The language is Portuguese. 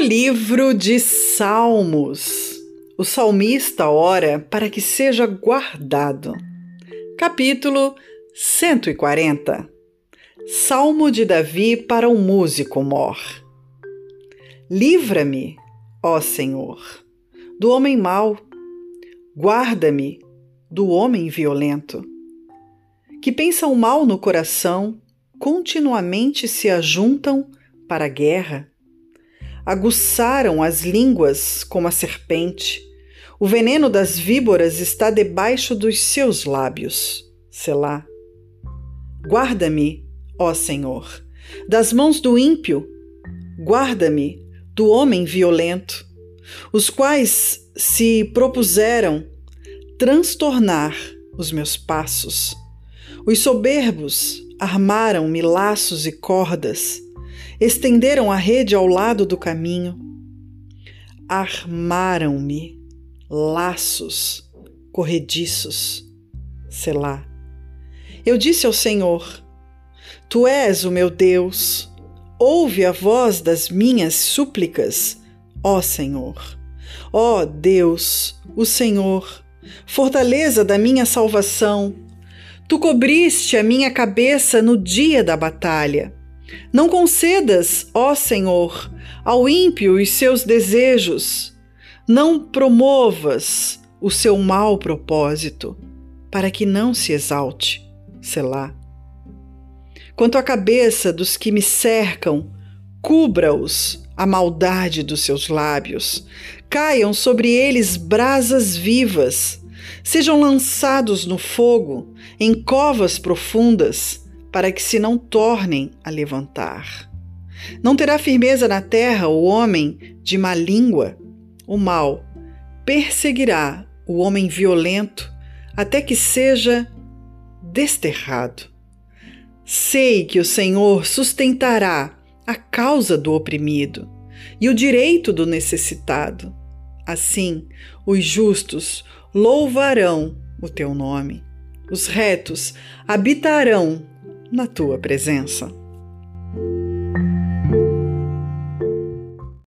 livro de Salmos. O salmista ora para que seja guardado. Capítulo 140. Salmo de Davi para o músico mor. Livra-me, ó Senhor, do homem mau. Guarda-me do homem violento. Que pensam mal no coração, continuamente se ajuntam para a guerra aguçaram as línguas como a serpente. O veneno das víboras está debaixo dos seus lábios. Selá. Guarda-me, ó Senhor, das mãos do ímpio. Guarda-me do homem violento, os quais se propuseram transtornar os meus passos. Os soberbos armaram-me laços e cordas estenderam a rede ao lado do caminho, armaram-me laços corrediços. Selá. Eu disse ao Senhor: Tu és o meu Deus, ouve a voz das minhas súplicas, ó Senhor. Ó Deus, o Senhor, fortaleza da minha salvação, tu cobriste a minha cabeça no dia da batalha. Não concedas, ó Senhor, ao ímpio os seus desejos. Não promovas o seu mau propósito, para que não se exalte. Selá. Quanto à cabeça dos que me cercam, cubra-os a maldade dos seus lábios. Caiam sobre eles brasas vivas. Sejam lançados no fogo, em covas profundas para que se não tornem a levantar. Não terá firmeza na terra o homem de má língua. O mal perseguirá o homem violento até que seja desterrado. Sei que o Senhor sustentará a causa do oprimido e o direito do necessitado. Assim, os justos louvarão o teu nome. Os retos habitarão na tua presença.